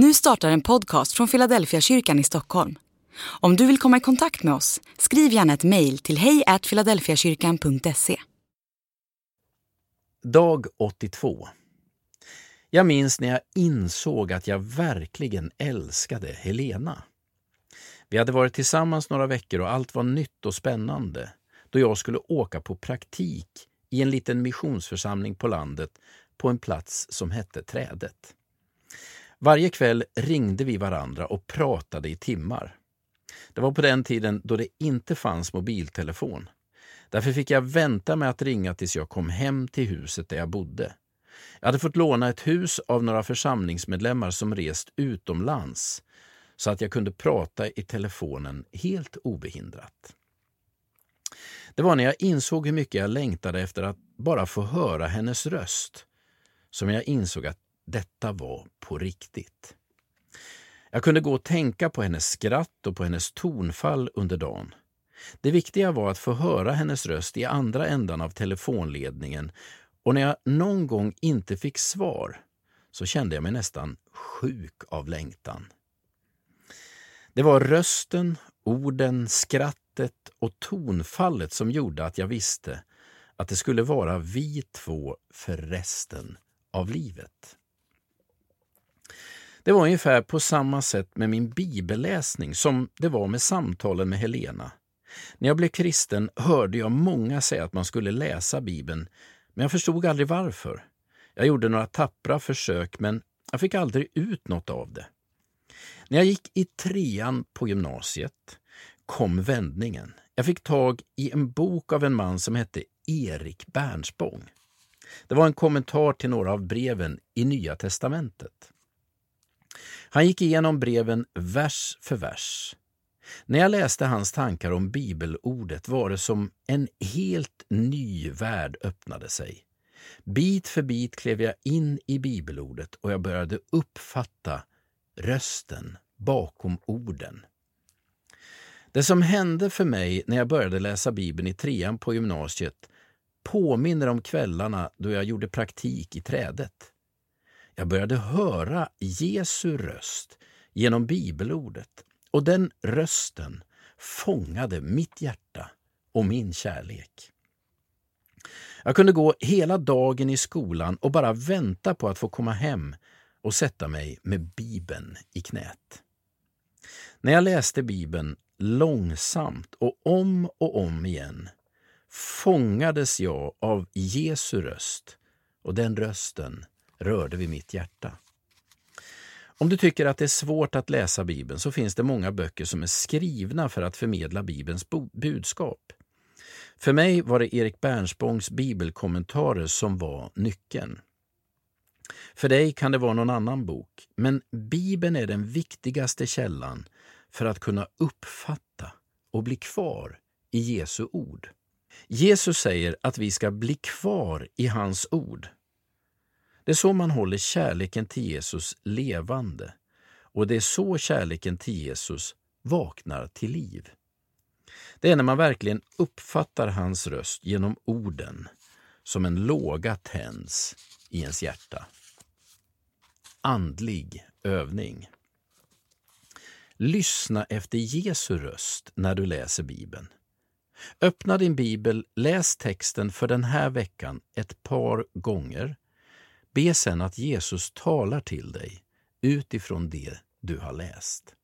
Nu startar en podcast från Philadelphia kyrkan i Stockholm. Om du vill komma i kontakt med oss, skriv gärna ett mejl till hejfiladelfiakyrkan.se. Dag 82. Jag minns när jag insåg att jag verkligen älskade Helena. Vi hade varit tillsammans några veckor och allt var nytt och spännande då jag skulle åka på praktik i en liten missionsförsamling på landet på en plats som hette Trädet. Varje kväll ringde vi varandra och pratade i timmar. Det var på den tiden då det inte fanns mobiltelefon. Därför fick jag vänta med att ringa tills jag kom hem till huset där jag bodde. Jag hade fått låna ett hus av några församlingsmedlemmar som rest utomlands så att jag kunde prata i telefonen helt obehindrat. Det var när jag insåg hur mycket jag längtade efter att bara få höra hennes röst som jag insåg att detta var på riktigt. Jag kunde gå och tänka på hennes skratt och på hennes tonfall under dagen. Det viktiga var att få höra hennes röst i andra ändan av telefonledningen och när jag någon gång inte fick svar så kände jag mig nästan sjuk av längtan. Det var rösten, orden, skrattet och tonfallet som gjorde att jag visste att det skulle vara vi två för resten av livet. Det var ungefär på samma sätt med min bibelläsning som det var med samtalen med Helena. När jag blev kristen hörde jag många säga att man skulle läsa Bibeln, men jag förstod aldrig varför. Jag gjorde några tappra försök, men jag fick aldrig ut något av det. När jag gick i trean på gymnasiet kom vändningen. Jag fick tag i en bok av en man som hette Erik Bernsbång. Det var en kommentar till några av breven i Nya testamentet. Han gick igenom breven vers för vers. När jag läste hans tankar om bibelordet var det som en helt ny värld öppnade sig. Bit för bit klev jag in i bibelordet och jag började uppfatta rösten bakom orden. Det som hände för mig när jag började läsa Bibeln i trean på gymnasiet påminner om kvällarna då jag gjorde praktik i trädet. Jag började höra Jesu röst genom bibelordet och den rösten fångade mitt hjärta och min kärlek. Jag kunde gå hela dagen i skolan och bara vänta på att få komma hem och sätta mig med Bibeln i knät. När jag läste Bibeln långsamt och om och om igen fångades jag av Jesu röst och den rösten rörde vid mitt hjärta. Om du tycker att det är svårt att läsa Bibeln så finns det många böcker som är skrivna för att förmedla Bibelns budskap. För mig var det Erik Bernsbångs bibelkommentarer som var nyckeln. För dig kan det vara någon annan bok, men Bibeln är den viktigaste källan för att kunna uppfatta och bli kvar i Jesu ord. Jesus säger att vi ska bli kvar i hans ord. Det är så man håller kärleken till Jesus levande och det är så kärleken till Jesus vaknar till liv. Det är när man verkligen uppfattar hans röst genom orden som en låga tänds i ens hjärta. Andlig övning. Lyssna efter Jesu röst när du läser Bibeln. Öppna din bibel, läs texten för den här veckan ett par gånger Be sen att Jesus talar till dig utifrån det du har läst.